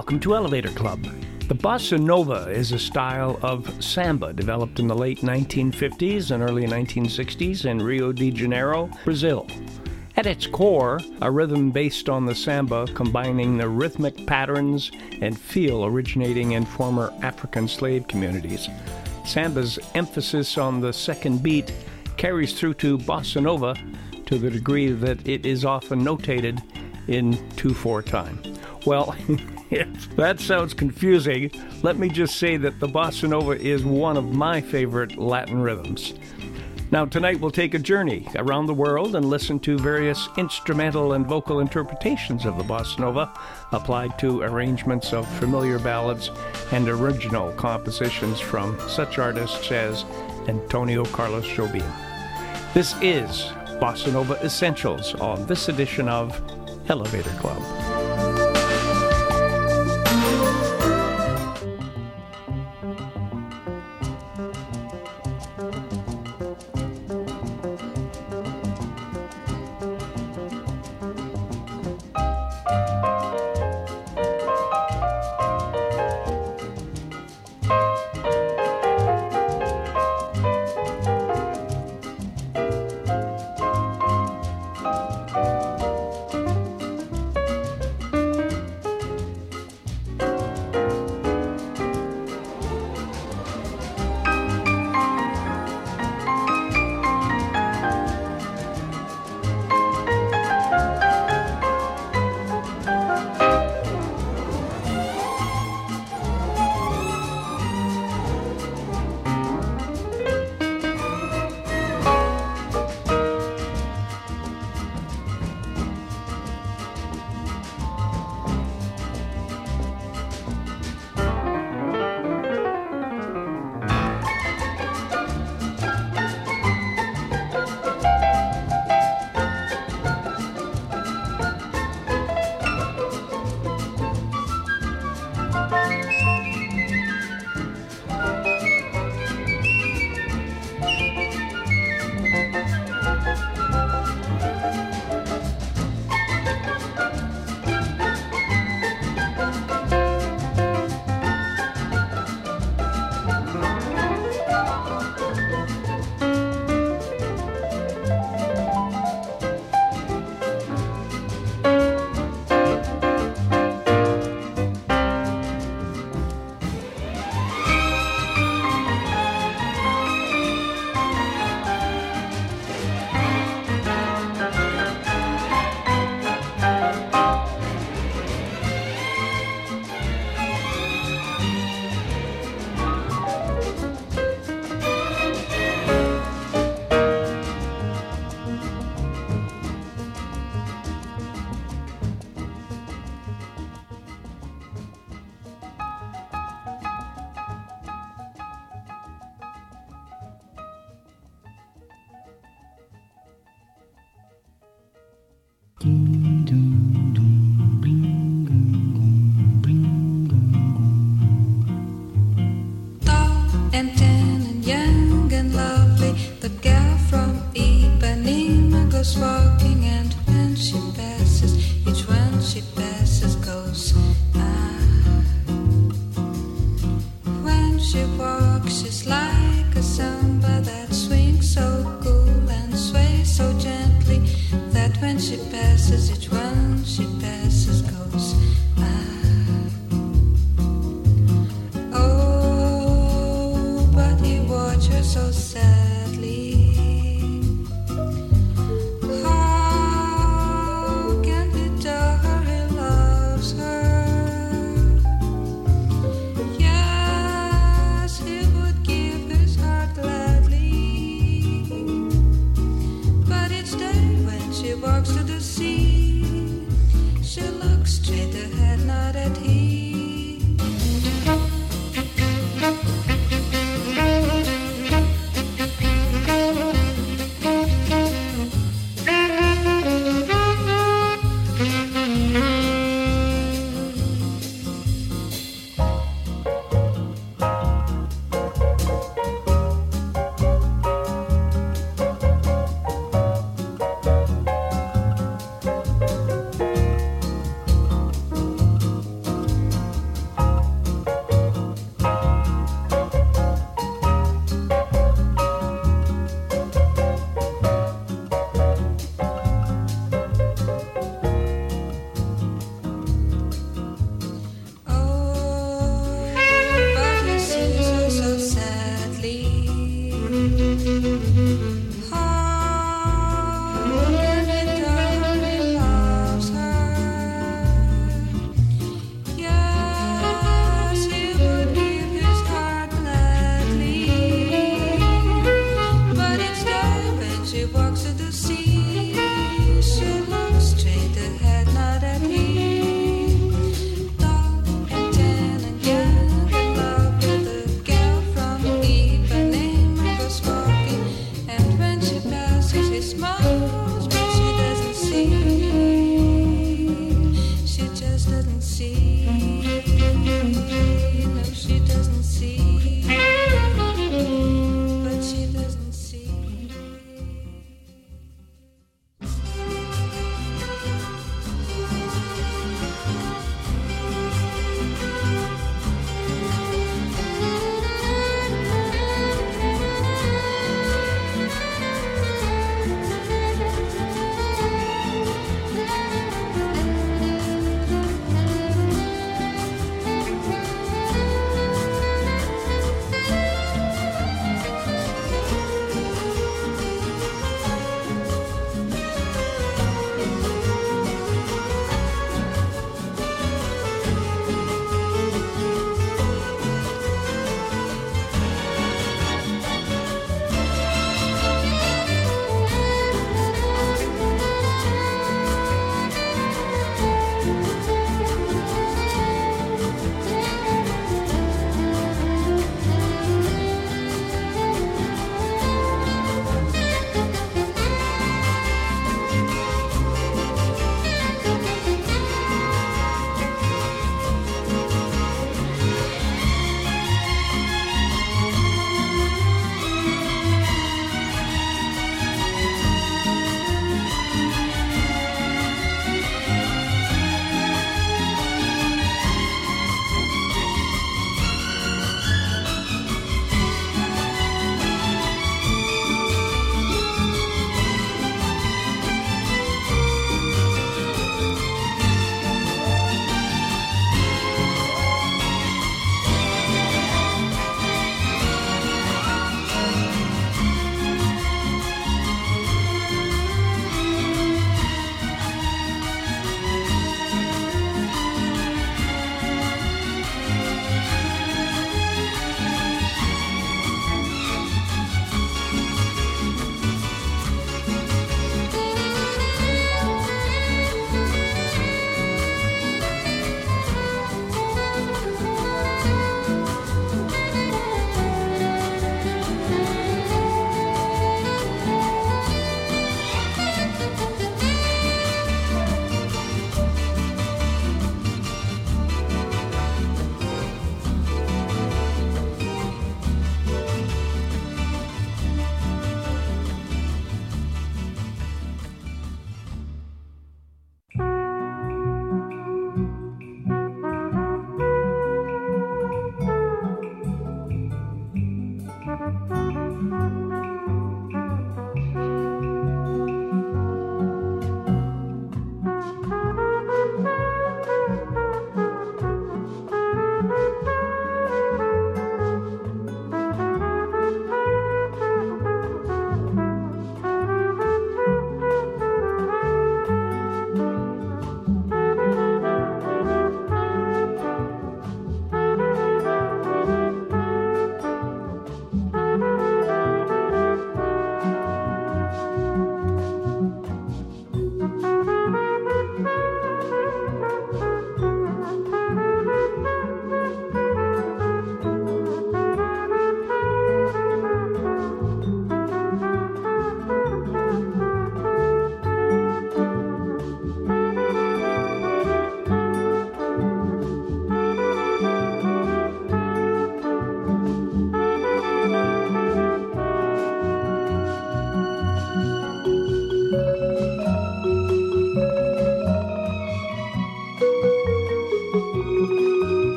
Welcome to Elevator Club. The bossa nova is a style of samba developed in the late 1950s and early 1960s in Rio de Janeiro, Brazil. At its core, a rhythm based on the samba combining the rhythmic patterns and feel originating in former African slave communities. Samba's emphasis on the second beat carries through to bossa nova to the degree that it is often notated in 2 4 time. Well, that sounds confusing, let me just say that the bossa nova is one of my favorite Latin rhythms. Now, tonight we'll take a journey around the world and listen to various instrumental and vocal interpretations of the bossa nova applied to arrangements of familiar ballads and original compositions from such artists as Antonio Carlos Jobim. This is Bossa Nova Essentials on this edition of Elevator Club.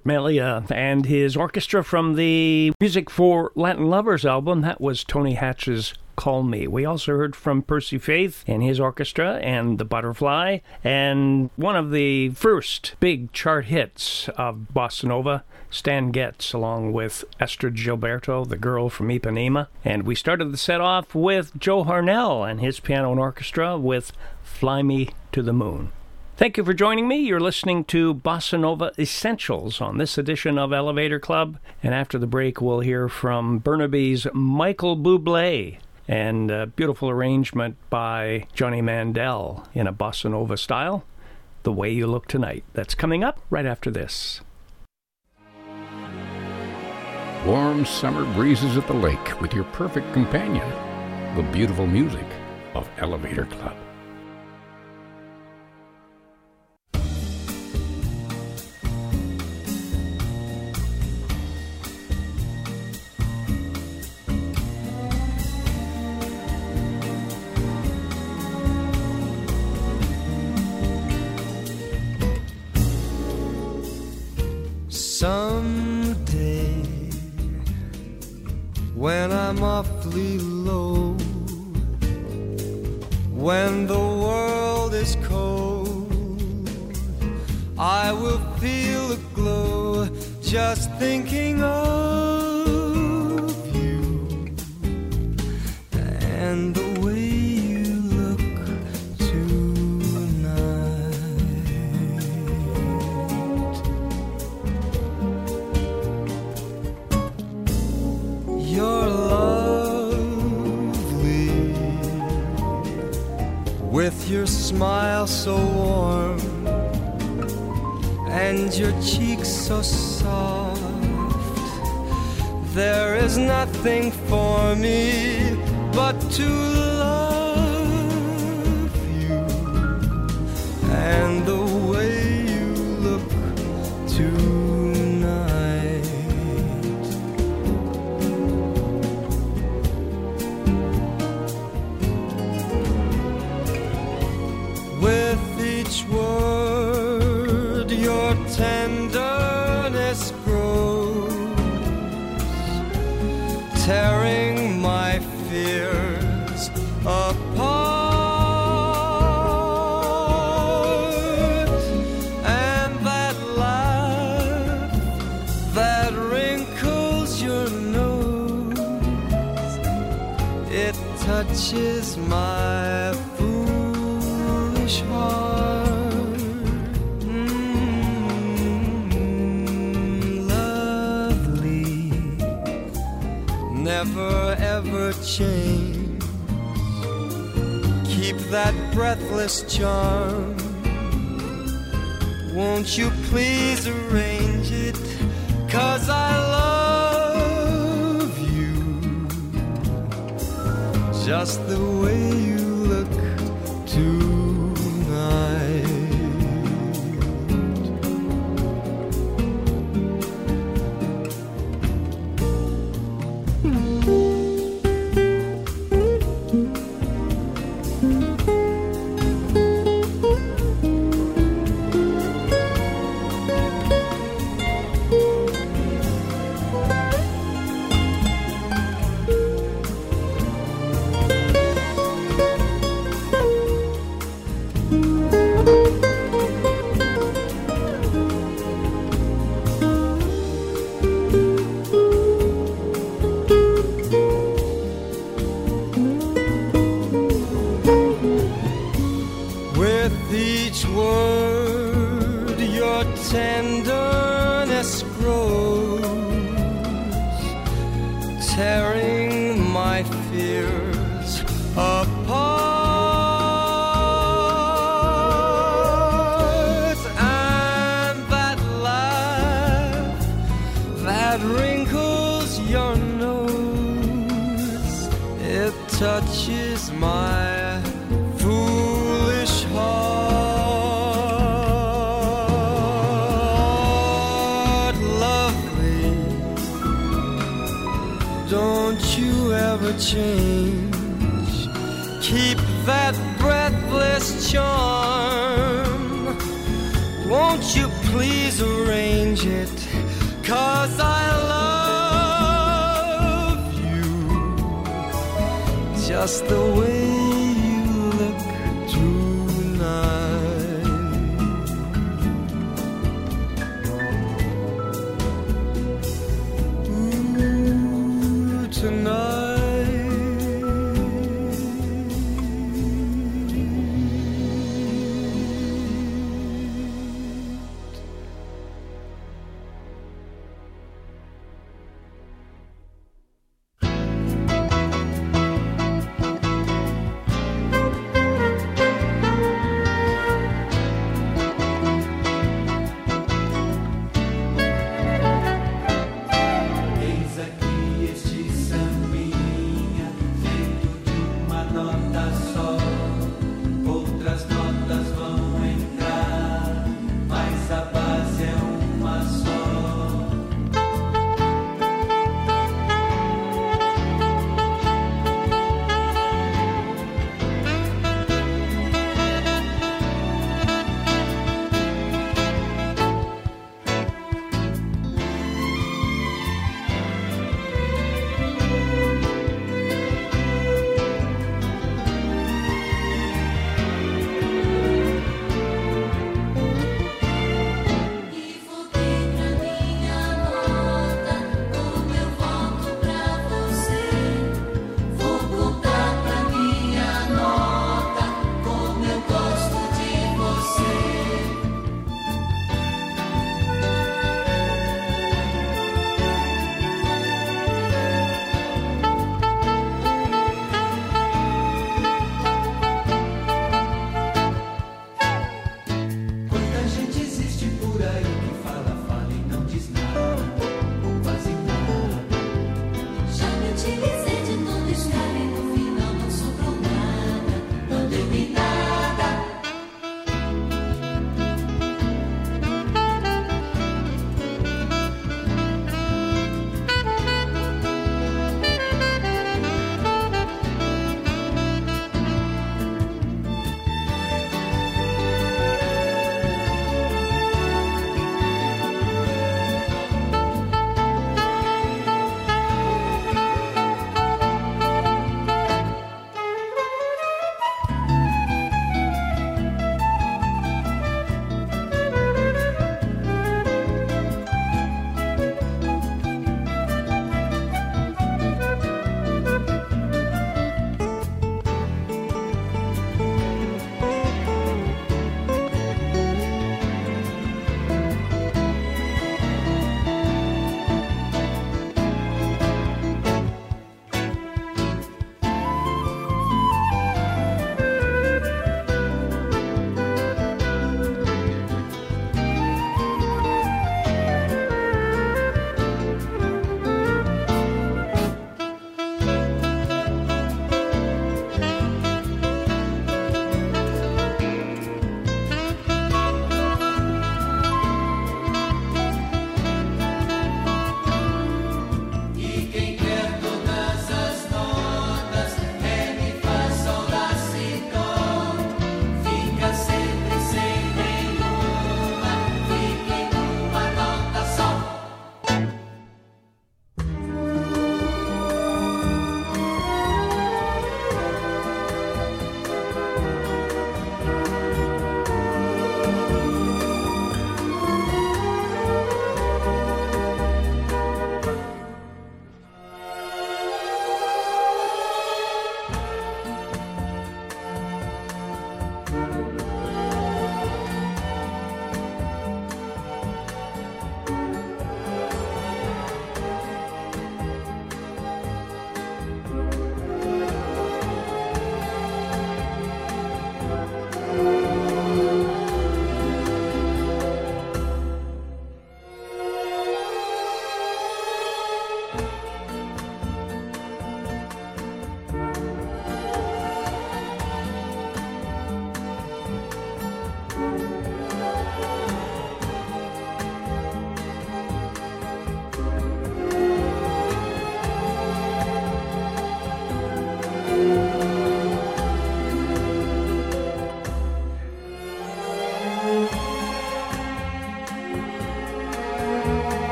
Bert Melia and his orchestra from the Music for Latin Lovers album. That was Tony Hatch's Call Me. We also heard from Percy Faith and his orchestra and The Butterfly, and one of the first big chart hits of Bossa Nova, Stan Getz, along with Astrud Gilberto, the girl from Ipanema. And we started the set off with Joe Harnell and his piano and orchestra with Fly Me to the Moon. Thank you for joining me. You're listening to Bossa Nova Essentials on this edition of Elevator Club. And after the break, we'll hear from Burnaby's Michael Bublé and a beautiful arrangement by Johnny Mandel in a Bossa Nova style, The Way You Look Tonight. That's coming up right after this. Warm summer breezes at the lake with your perfect companion, the beautiful music of Elevator Club. When the world is cold, I will feel a glow. Just thinking of your smile so warm and your cheeks so soft. There is nothing for me but to touches my foolish heart. Mm, lovely, never ever change. Keep that breathless charm. Won't you please arrange it? Cause I love just the way you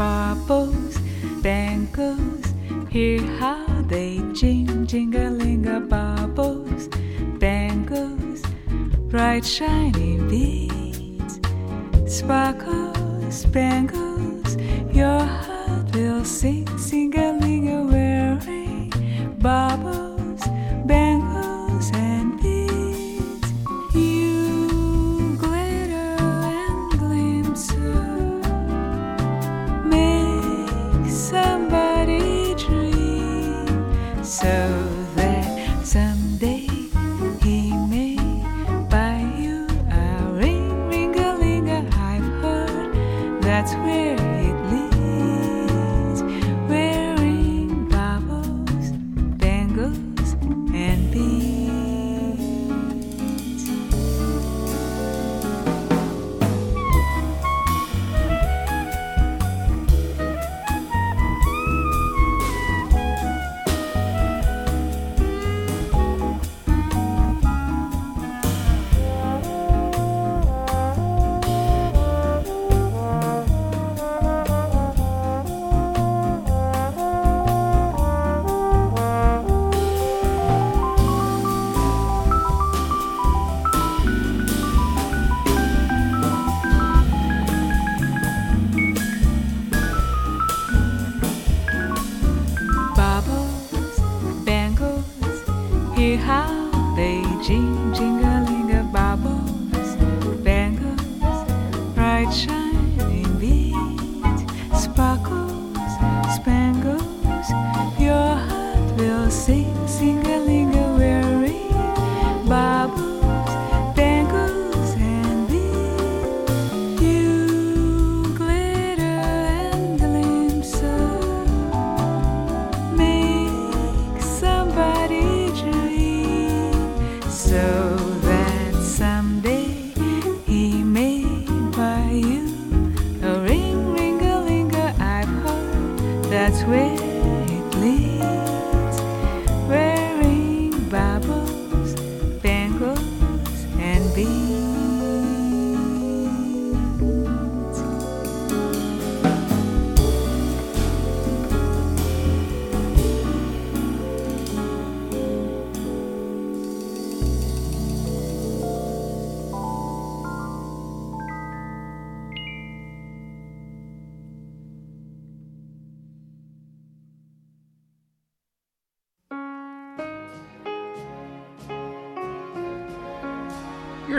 bubbles, bangles. Hear how they jing, jingling a bubbles, bangles. Bright shining beads, sparkles, bangles. Your heart will sing.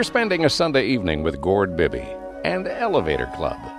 Spending a Sunday evening with Gord Bibby and Elevator Club.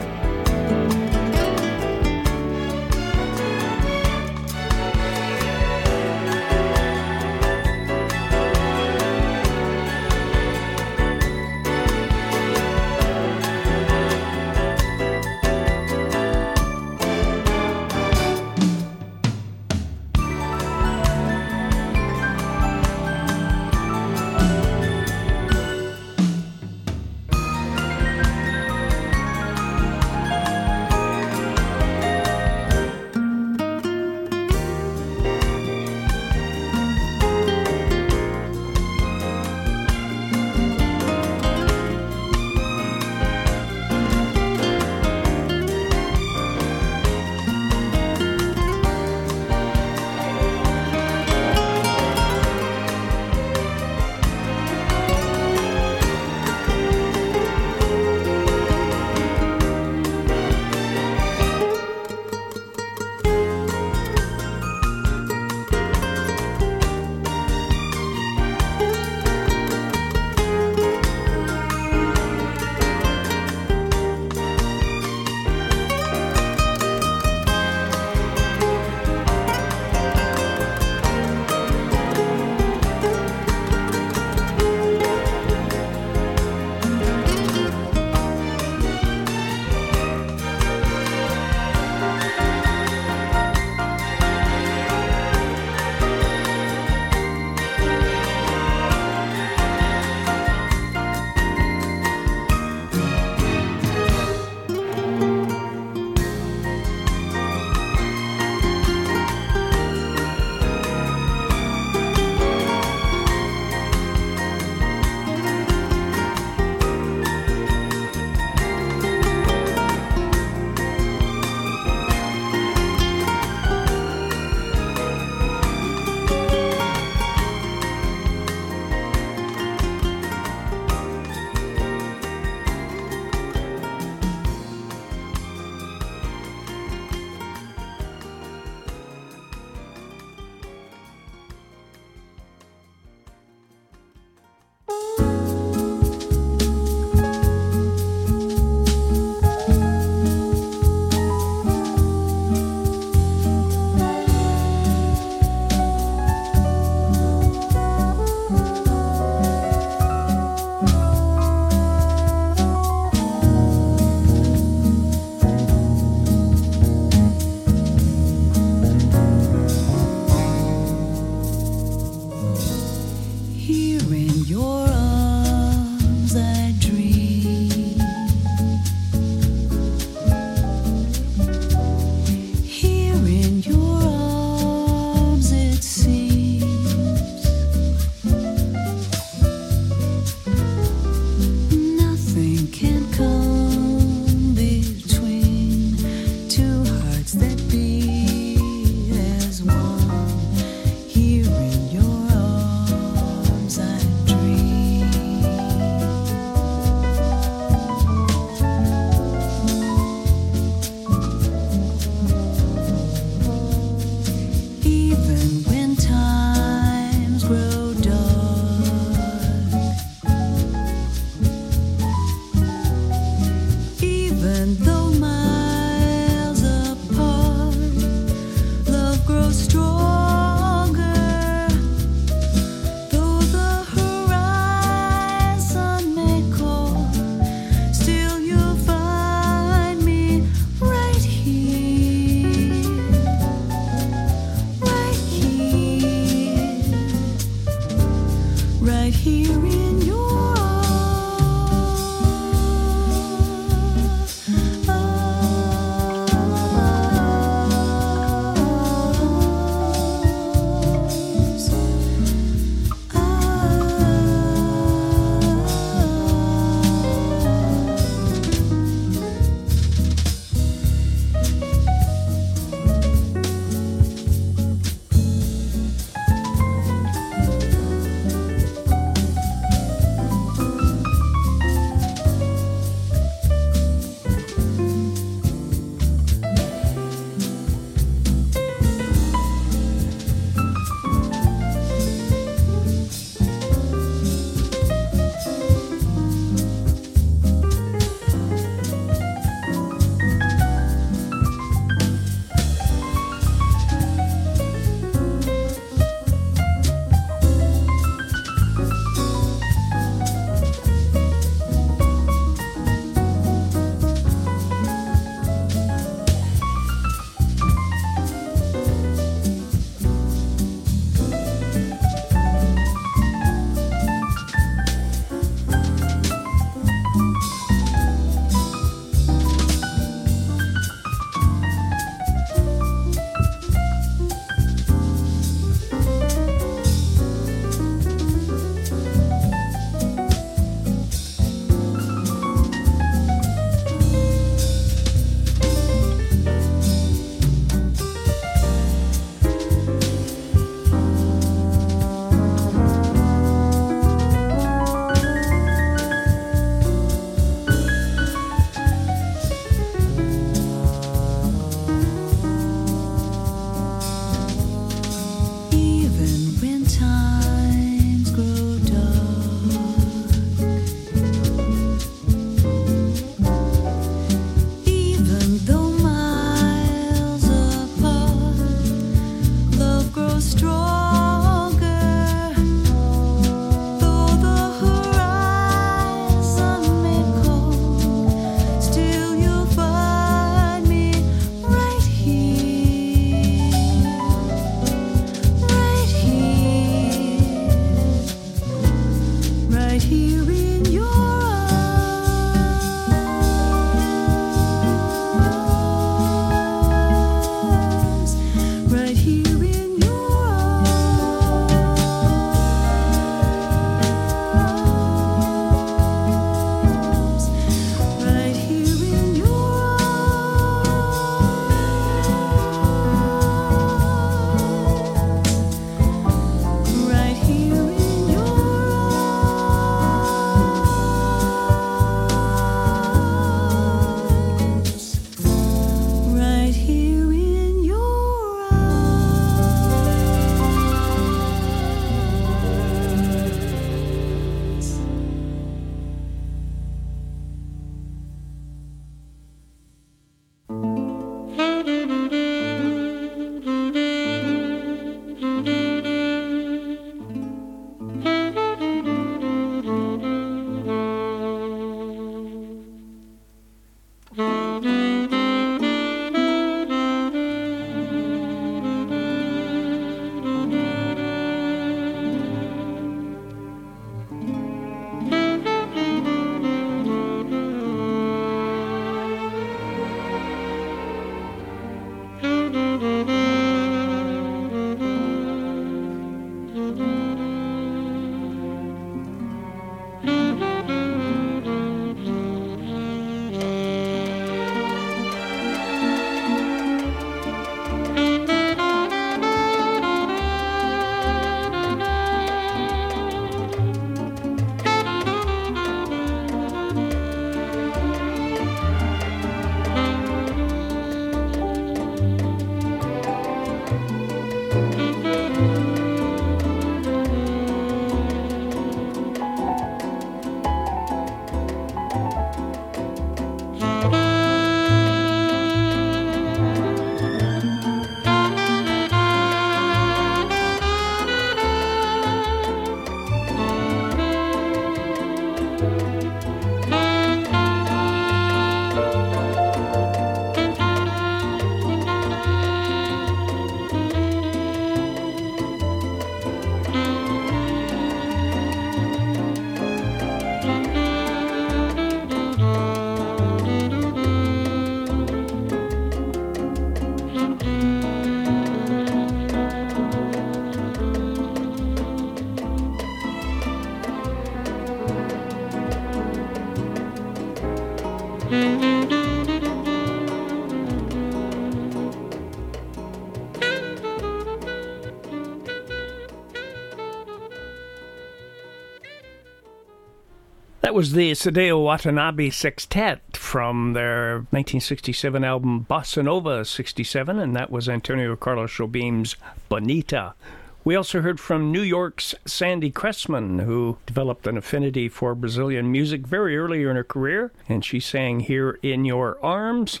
That was the Sadao Watanabe Sextet from their 1967 album Bossa Nova 67, and that was Antonio Carlos Jobim's Bonita. We also heard from New York's Sandy Cressman, who developed an affinity for Brazilian music very early in her career, and she sang Here in Your Arms.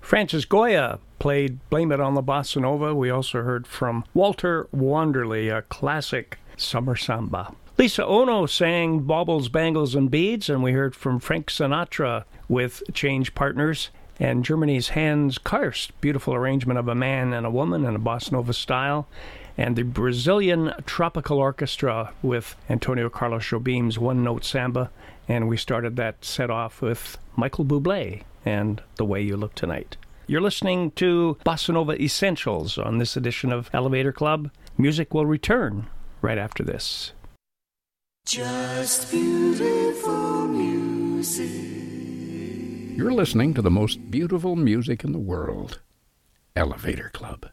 Francis Goya played Blame It on the Bossa Nova. We also heard from Walter Wanderley, a classic summer samba. Lisa Ono sang Baubles, Bangles, and Beads, and we heard from Frank Sinatra with Change Partners. And Germany's Hans Karst, beautiful arrangement of a man and a woman in a bossa nova style. And the Brazilian Tropical Orchestra with Antonio Carlos Jobim's One Note Samba. And we started that set off with Michael Bublé and The Way You Look Tonight. You're listening to Bossa Nova Essentials on this edition of Elevator Club. Music will return right after this. Just beautiful music. You're listening to the most beautiful music in the world Elevator Club.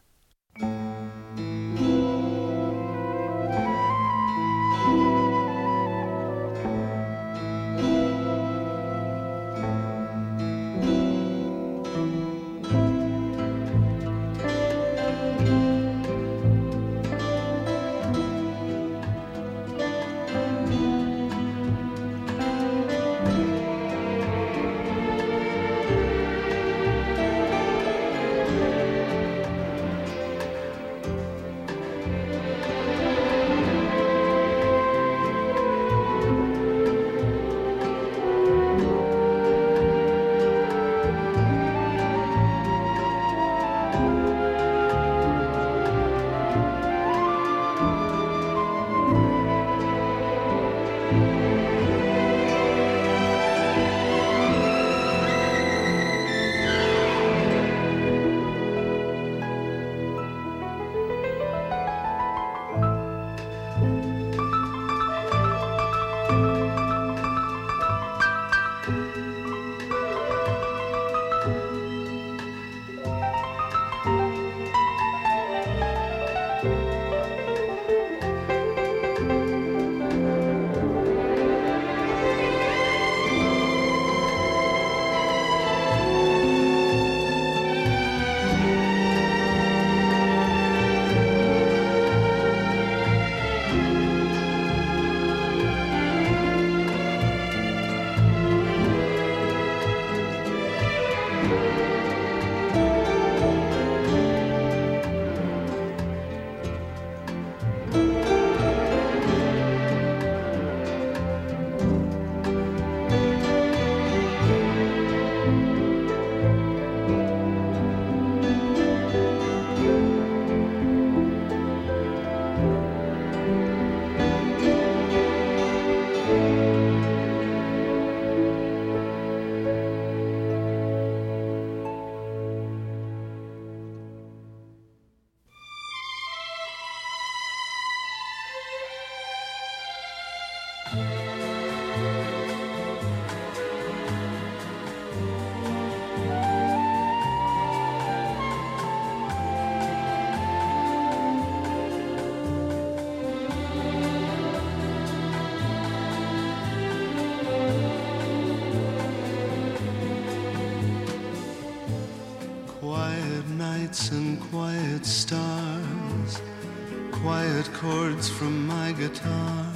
Chords from my guitar,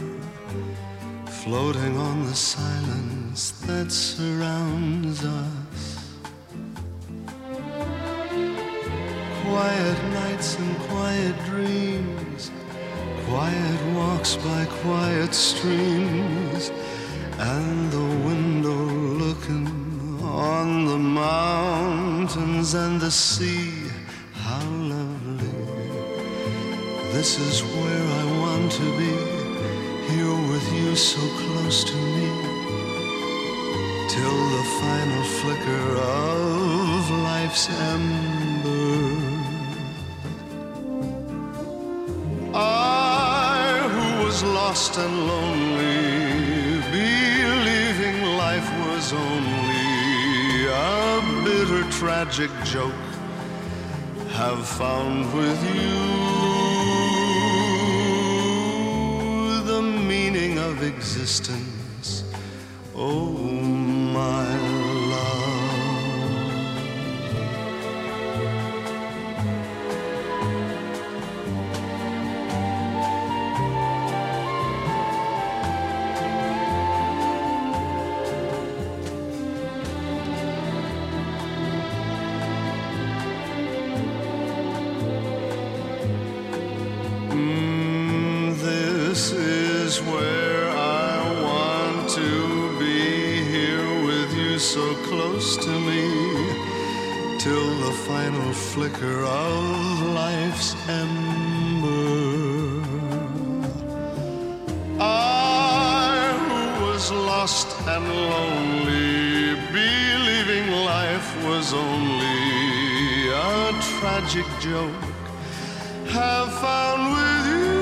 floating on the silence This is where I want to be, here with you so close to me. Till the final flicker of life's ember. I who was lost and lonely, believing life was only a bitter tragic joke have found with you existence. Oh, flicker of life's ember. I who was lost and lonely, believing life was only a tragic joke have found with you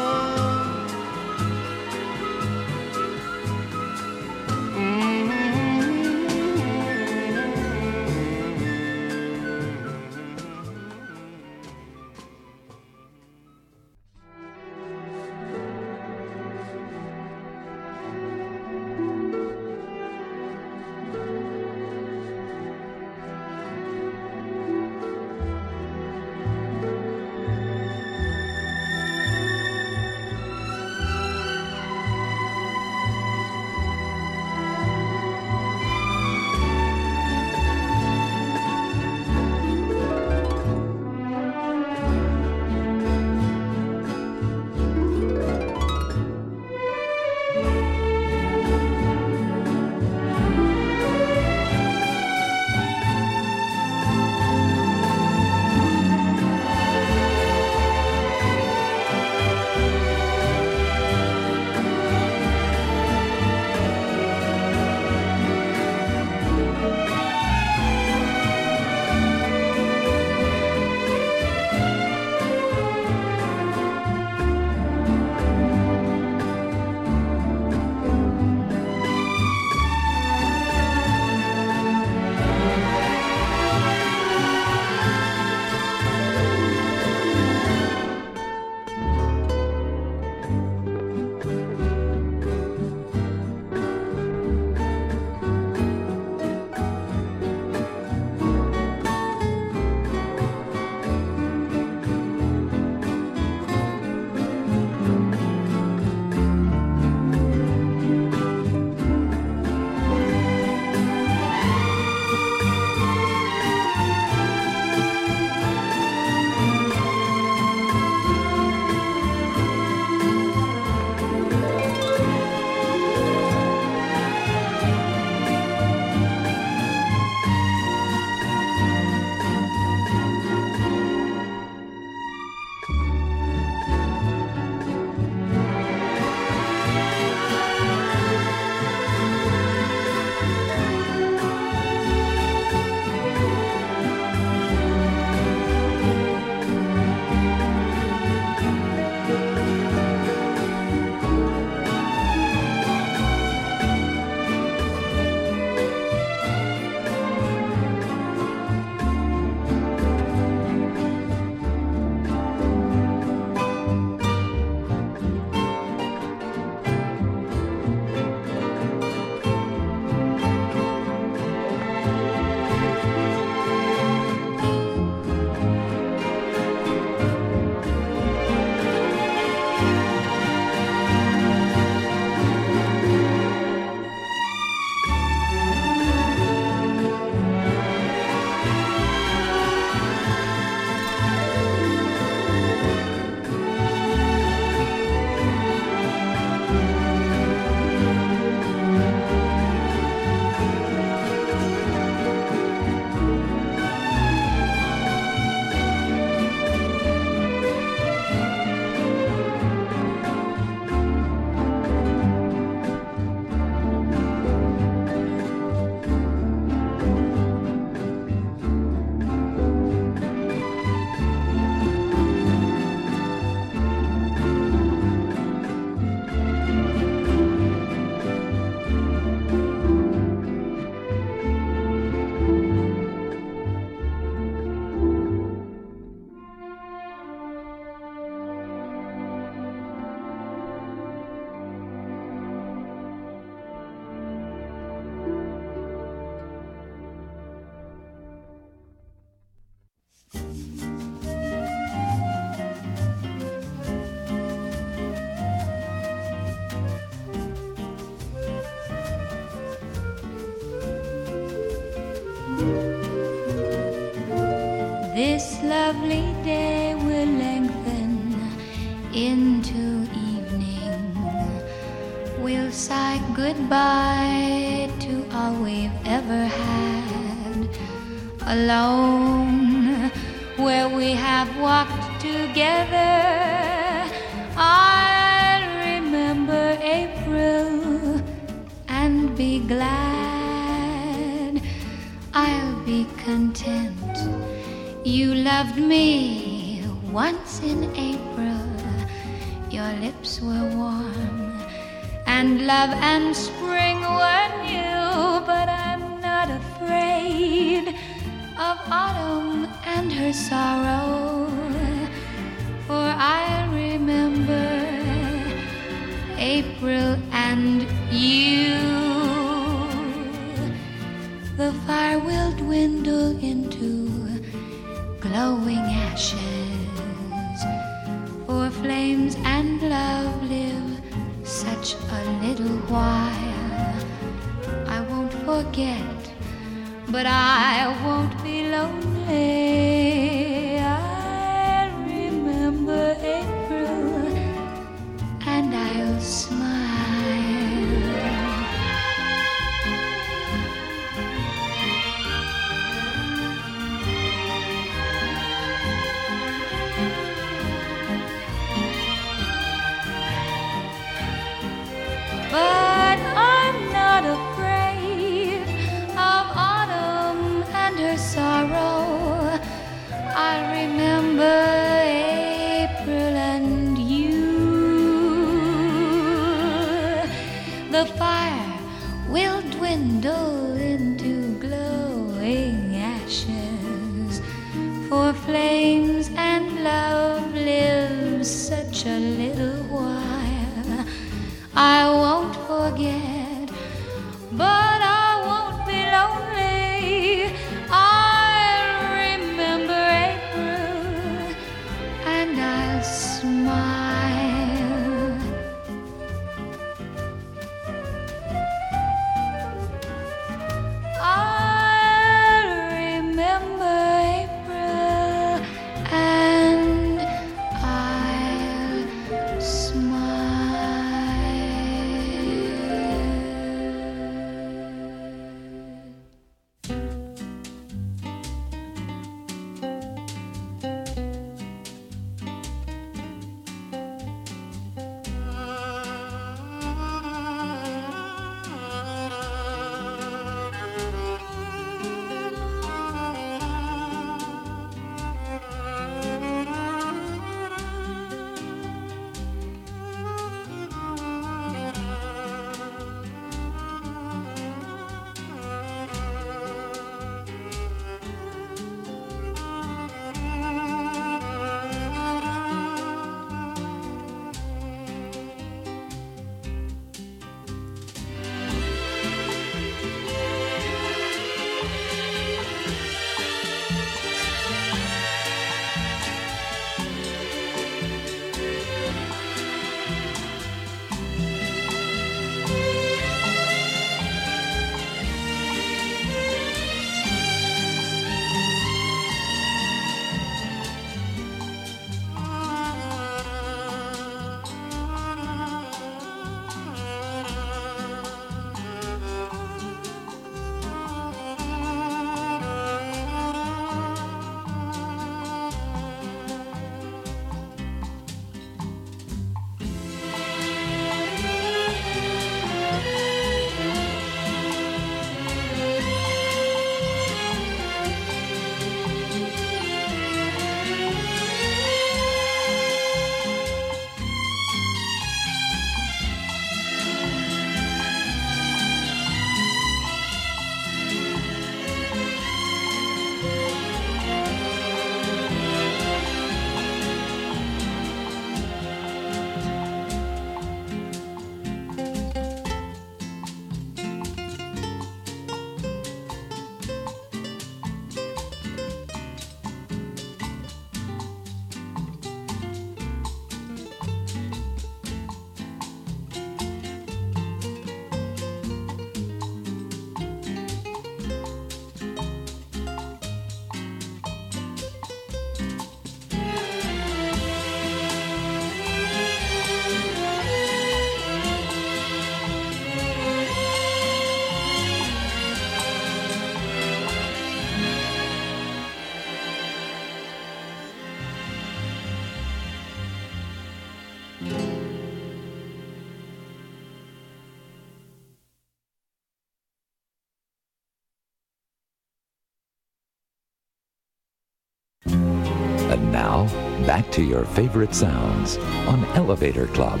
back to your favorite sounds on Elevator Club.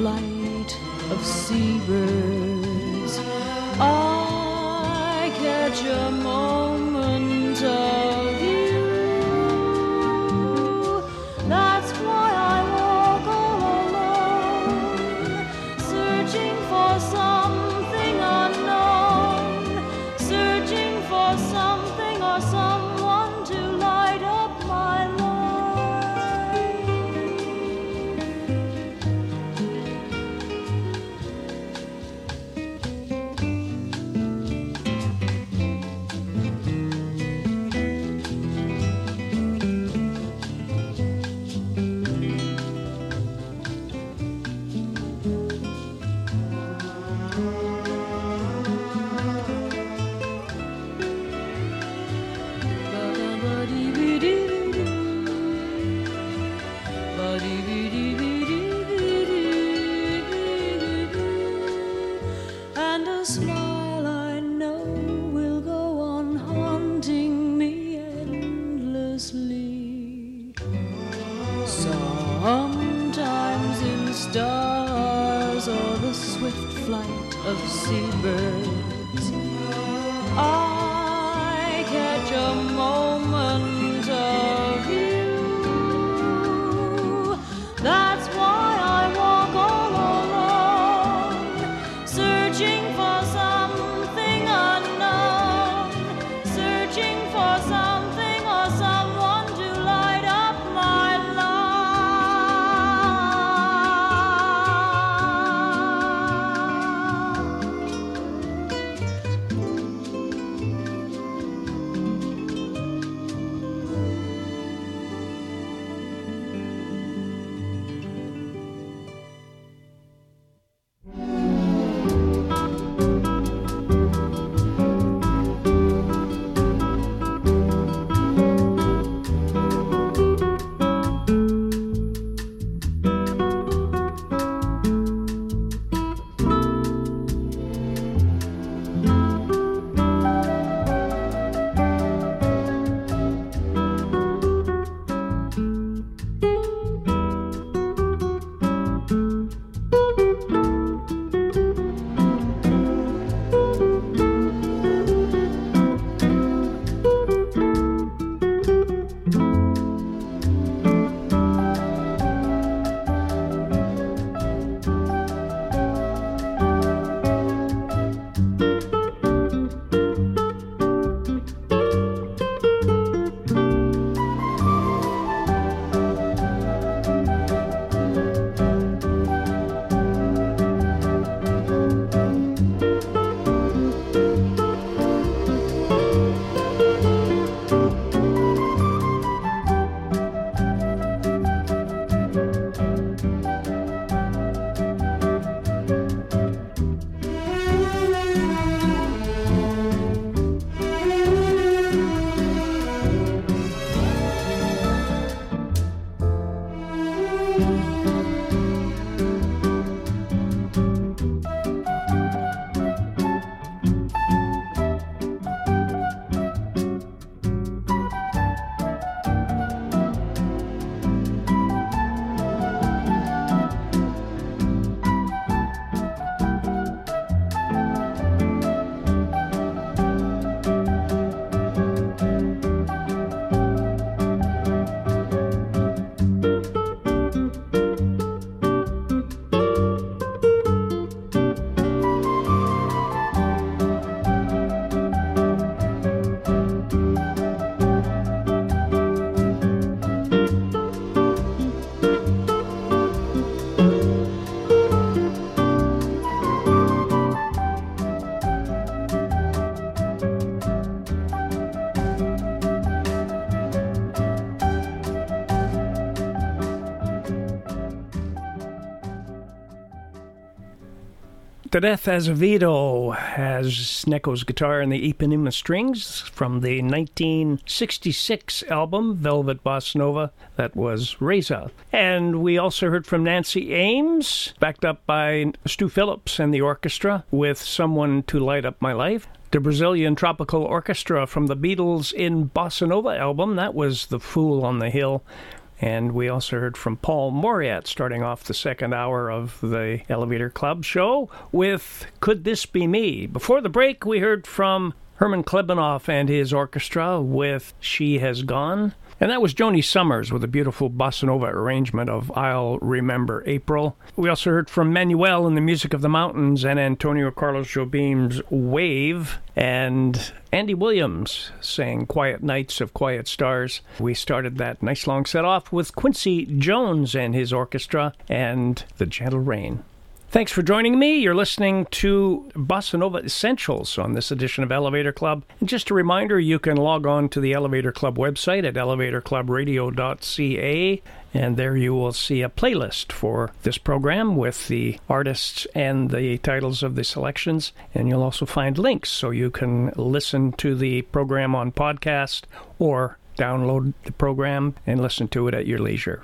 Flight of seabirds, To Death Azevedo has Snecco's guitar and the Ipanema strings from the 1966 album Velvet Bossa Nova. That was Reza. And we also heard from Nancy Ames, backed up by Stu Phillips and the orchestra with Someone to Light Up My Life. The Brazilian Tropical Orchestra from the Beatles in Bossa Nova album. That was The Fool on the Hill. And we also heard from Paul Mauriat starting off the second hour of the Elevator Club show with Could This Be Me? Before the break, we heard from Herman Clebanoff and his orchestra with She Has Gone. And that was Joanie Sommers with a beautiful bossa nova arrangement of I'll Remember April. We also heard from Manuel in the Music of the Mountains and Antonio Carlos Jobim's Wave and Andy Williams sang Quiet Nights of Quiet Stars. We started that nice long set off with Quincy Jones and his orchestra and The Gentle Rain. Thanks for joining me. You're listening to Bossa Nova Essentials on this edition of Elevator Club. And just a reminder, you can log on to the Elevator Club website at elevatorclubradio.ca, and there you will see a playlist for this program with the artists and the titles of the selections. And you'll also find links so you can listen to the program on podcast or download the program and listen to it at your leisure.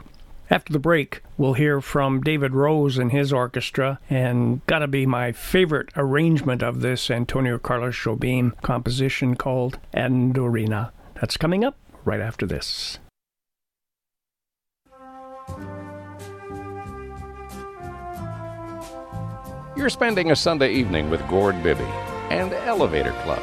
After the break, we'll hear from David Rose and his orchestra, and gotta be my favorite arrangement of this Antonio Carlos Jobim composition called Andorinha. That's coming up right after this. You're spending a Sunday evening with Gord Bibby and Elevator Club.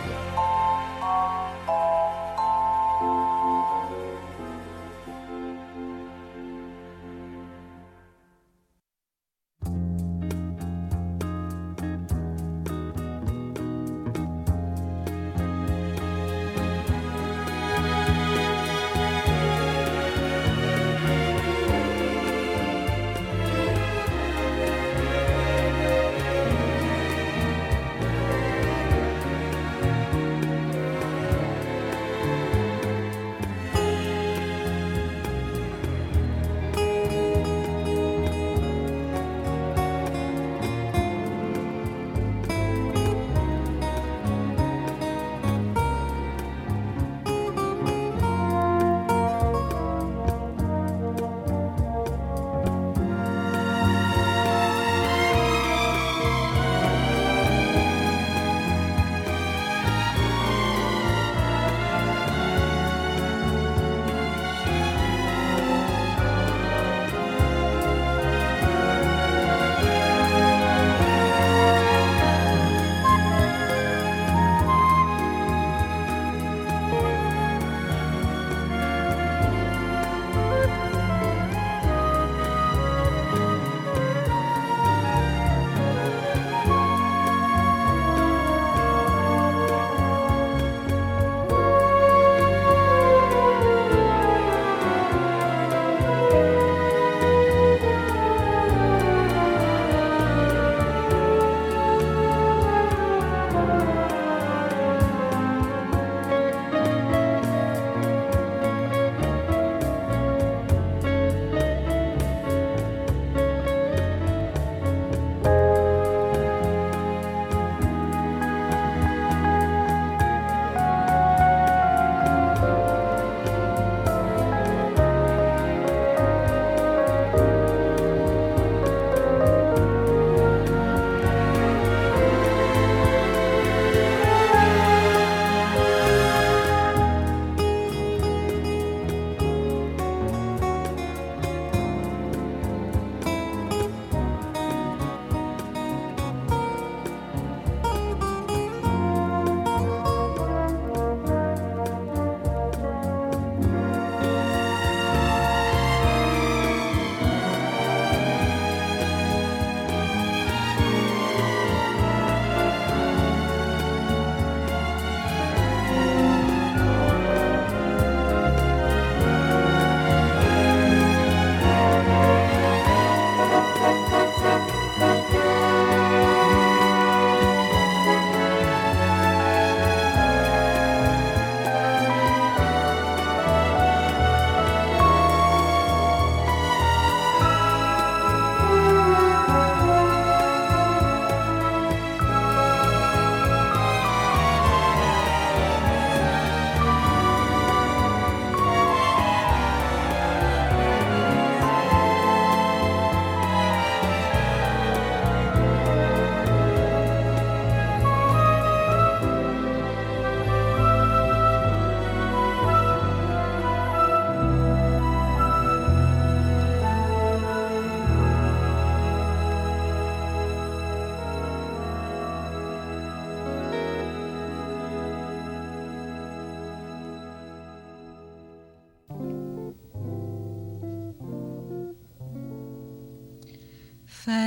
Funny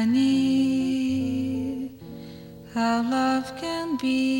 how love can be.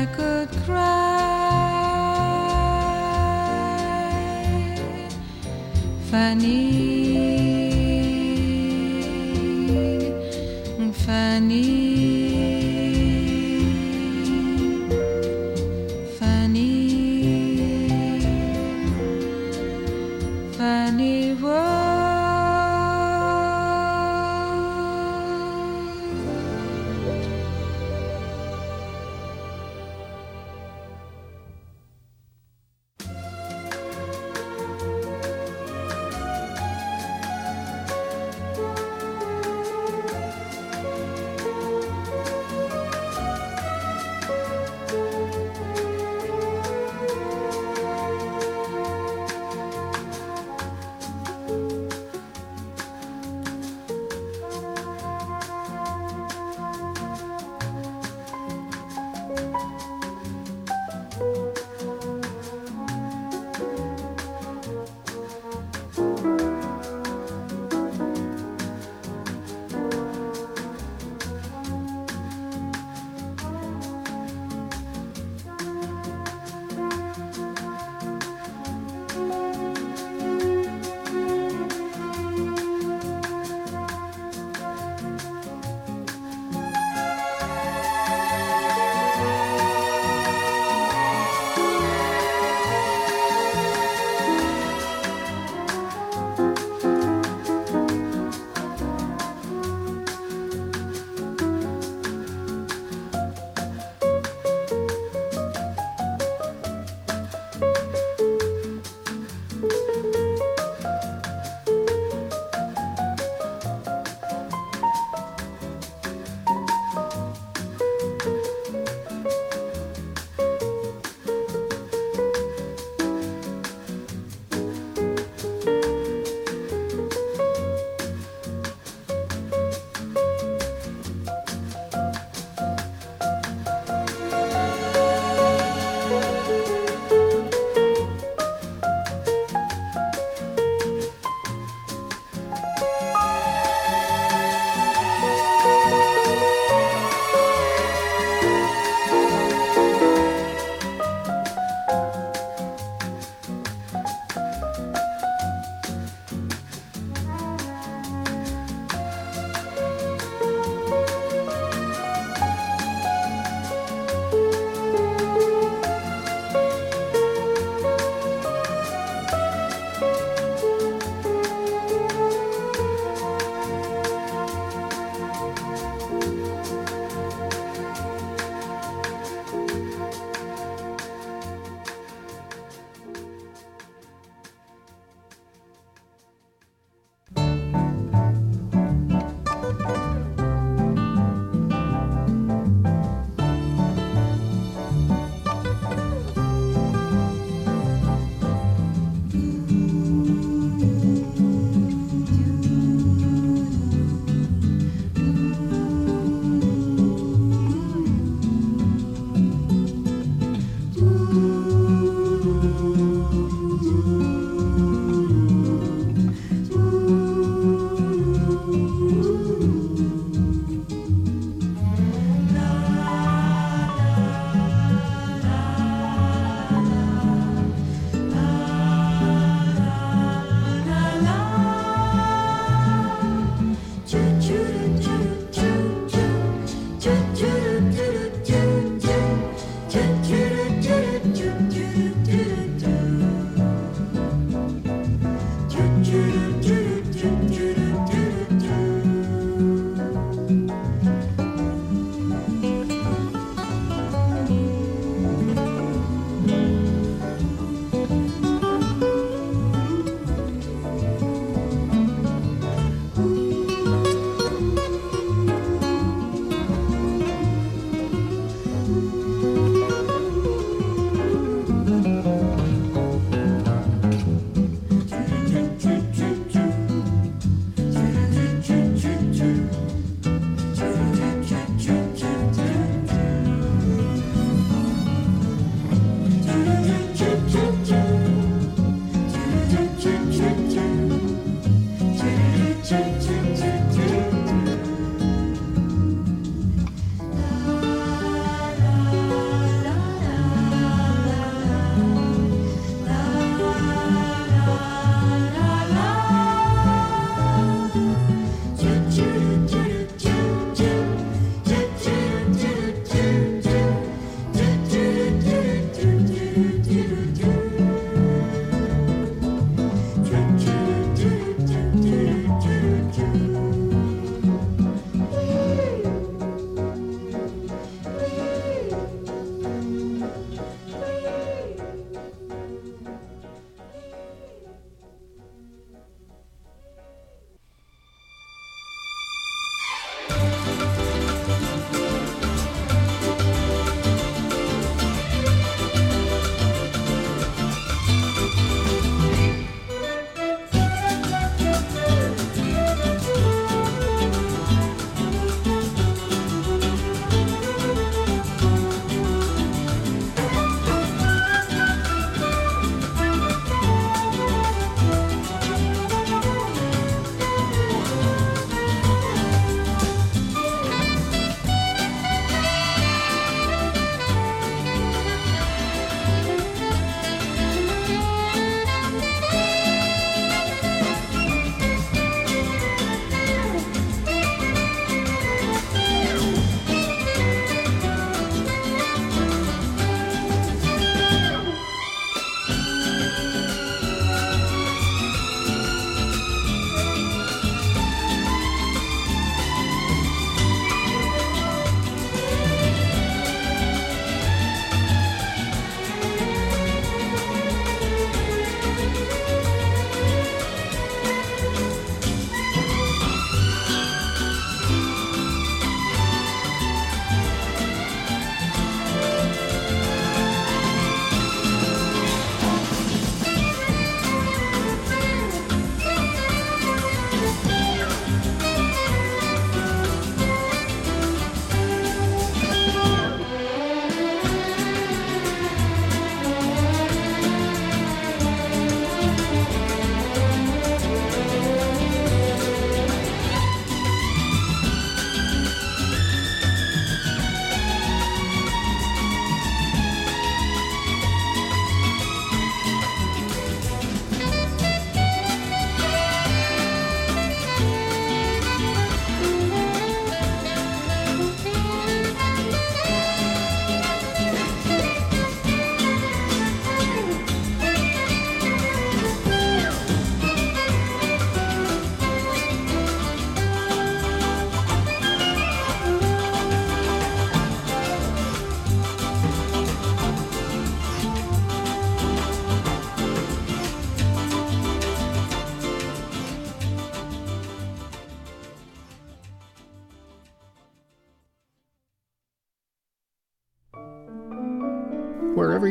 I could cry. Funny,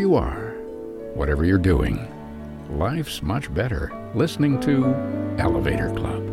you are, whatever you're doing, life's much better listening to Elevator Club.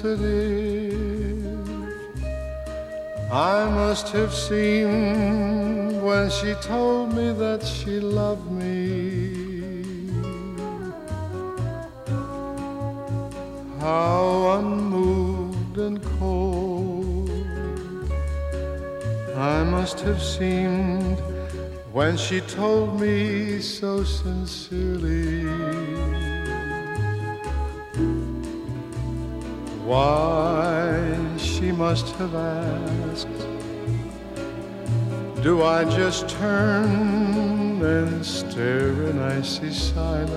Sensitive. I must have seemed when she told me that she loved me. How unmoved and cold I must have seemed when she told me so sincerely. Must have asked, Do I just turn and stare in icy silence?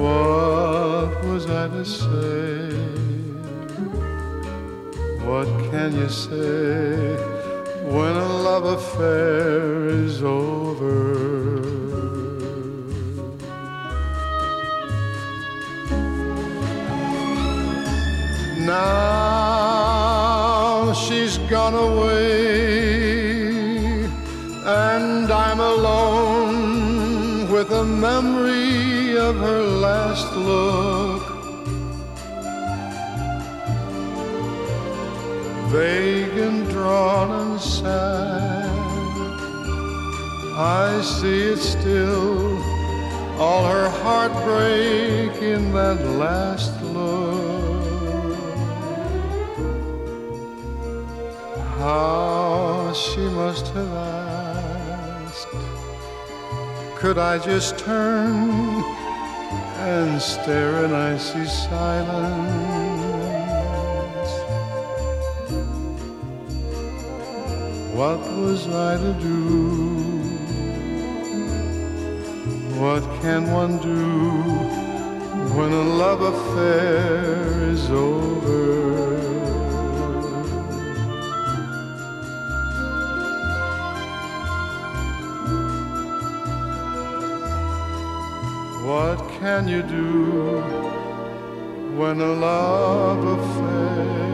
What was I to say? What can you say She's gone away, and I'm alone with a memory of her last look. Vague and drawn and sad, I see it still, all her heartbreak in that last How she must have asked, could I just turn and stare in icy silence? What was I to do? What can one do when a love affair is over? What can you do when a love affair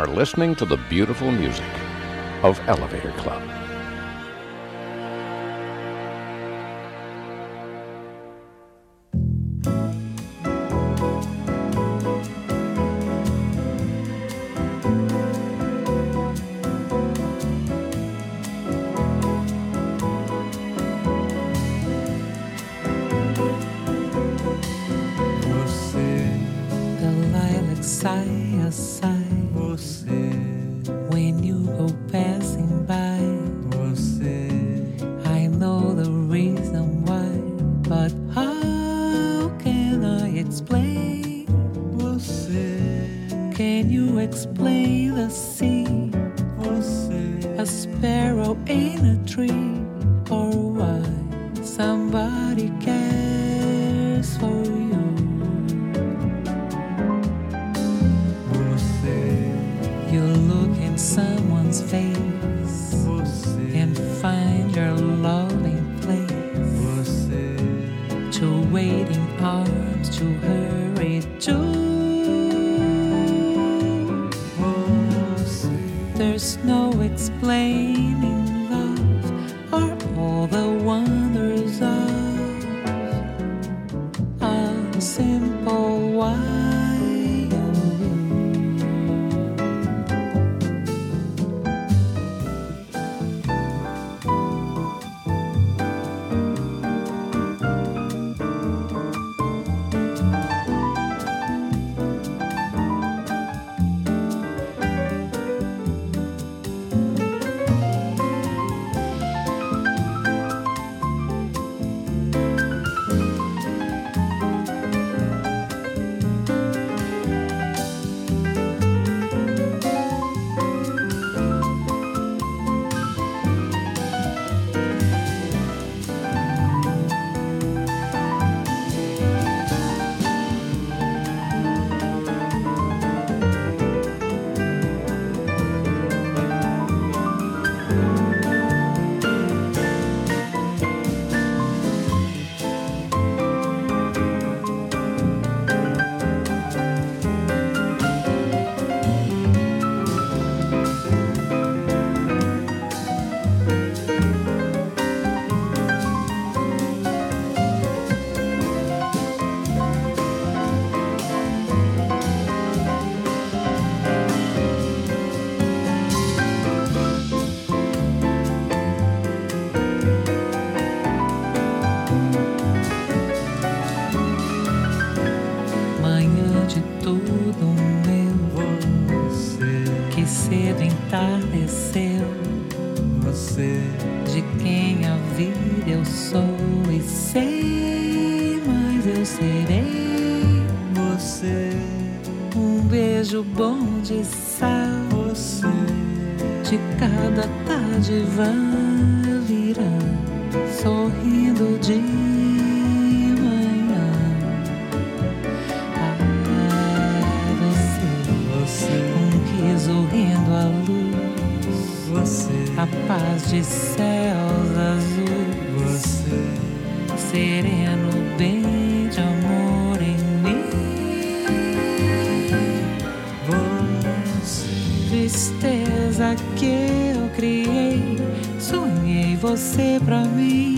are listening to the beautiful music of Elevator Club. De céus azul, você sereno, bem de amor em mim. Você, tristeza que eu criei, sonhei você pra mim.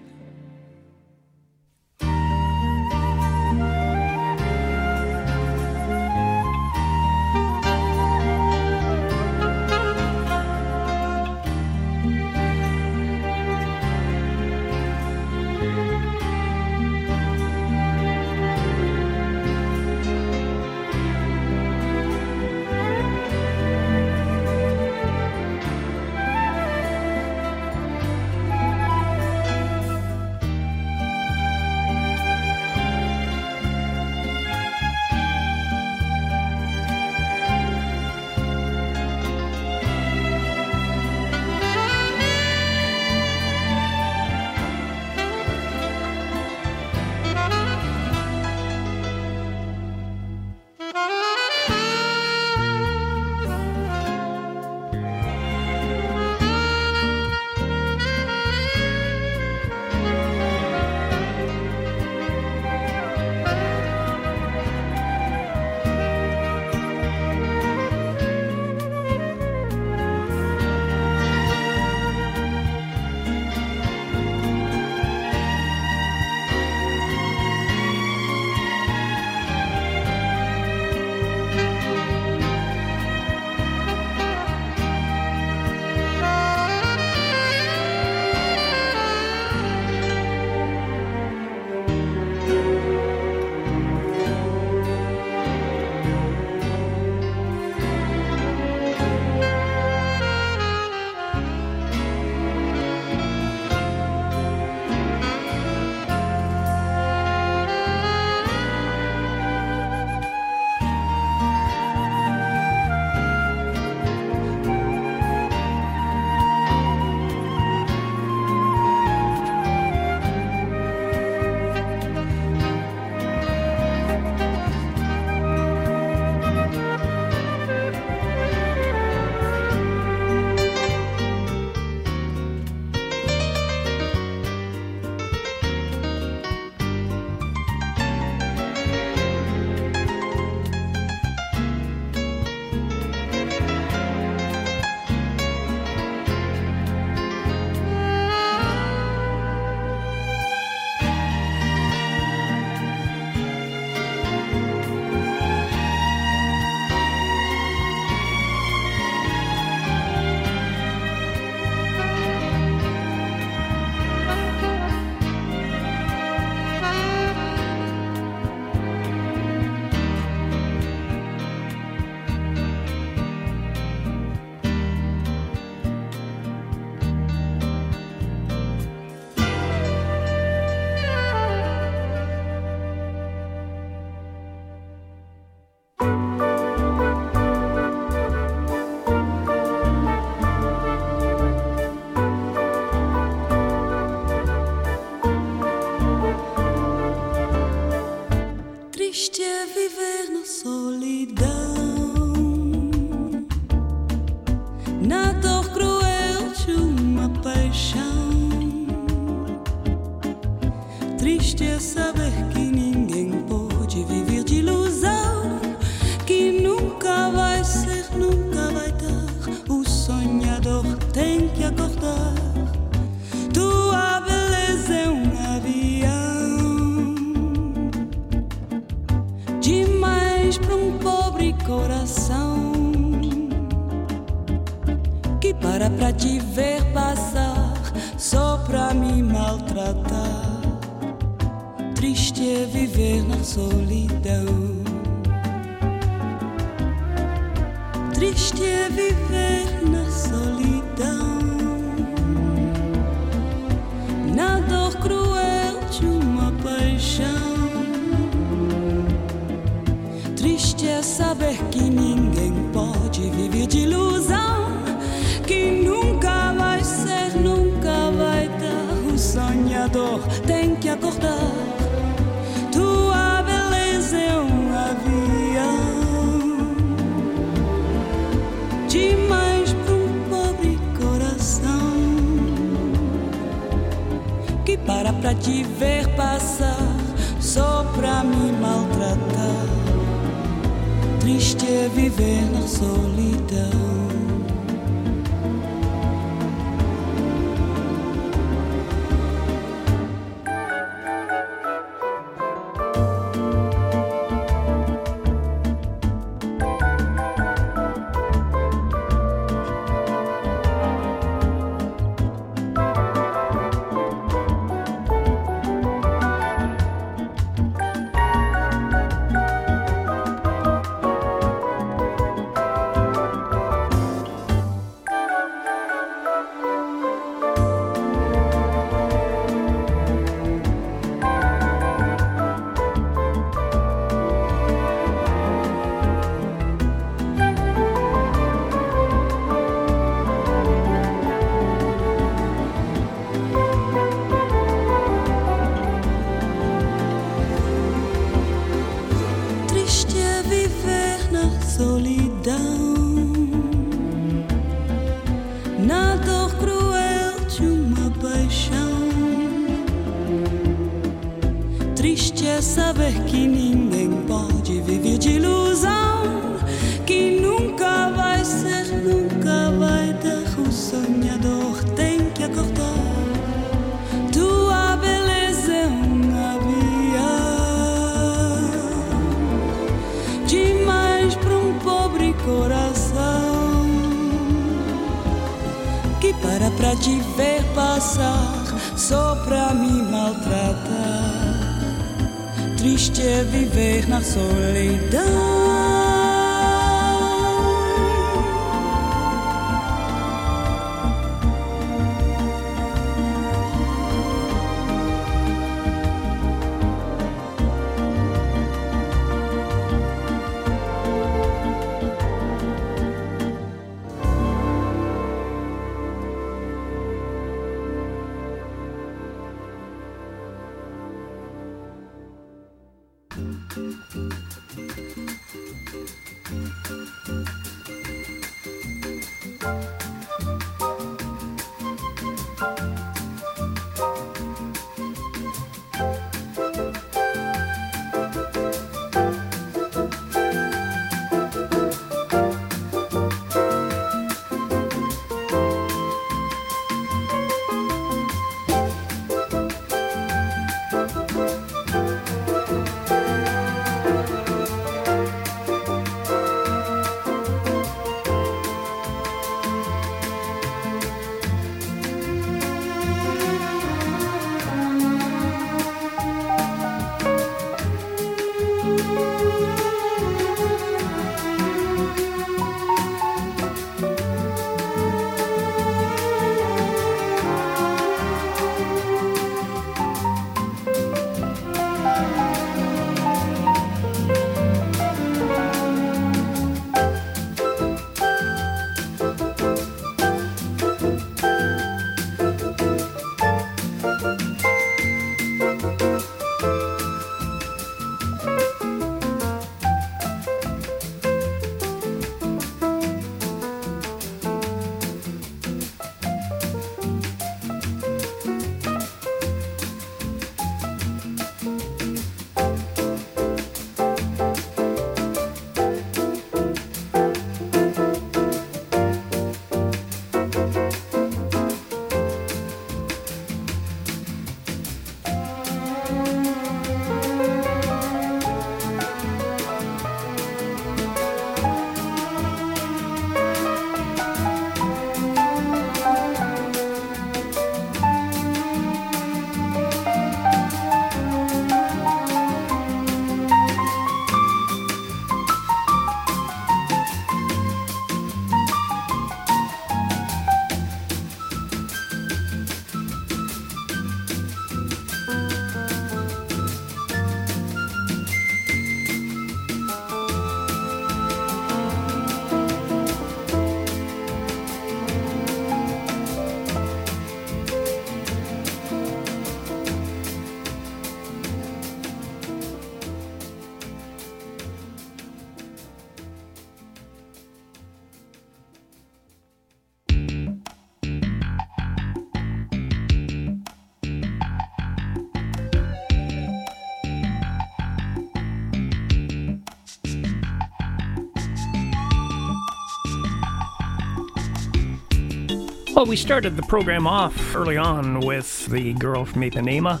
Well, we started the program off early on with the girl from Ipanema,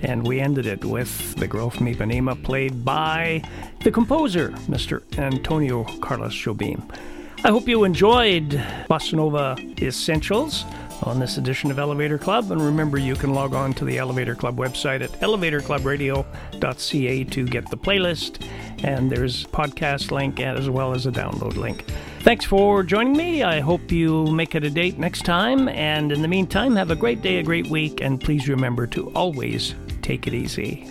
and we ended it with the girl from Ipanema, played by the composer, Mr. Antonio Carlos Jobim. I hope you enjoyed Bossa Nova Essentials on this edition of Elevator Club. And remember, you can log on to the Elevator Club website at elevatorclubradio.ca to get the playlist. And there's podcast link as well as a download link. Thanks for joining me. I hope you make it a date next time. And in the meantime, have a great day, a great week. And please remember to always take it easy.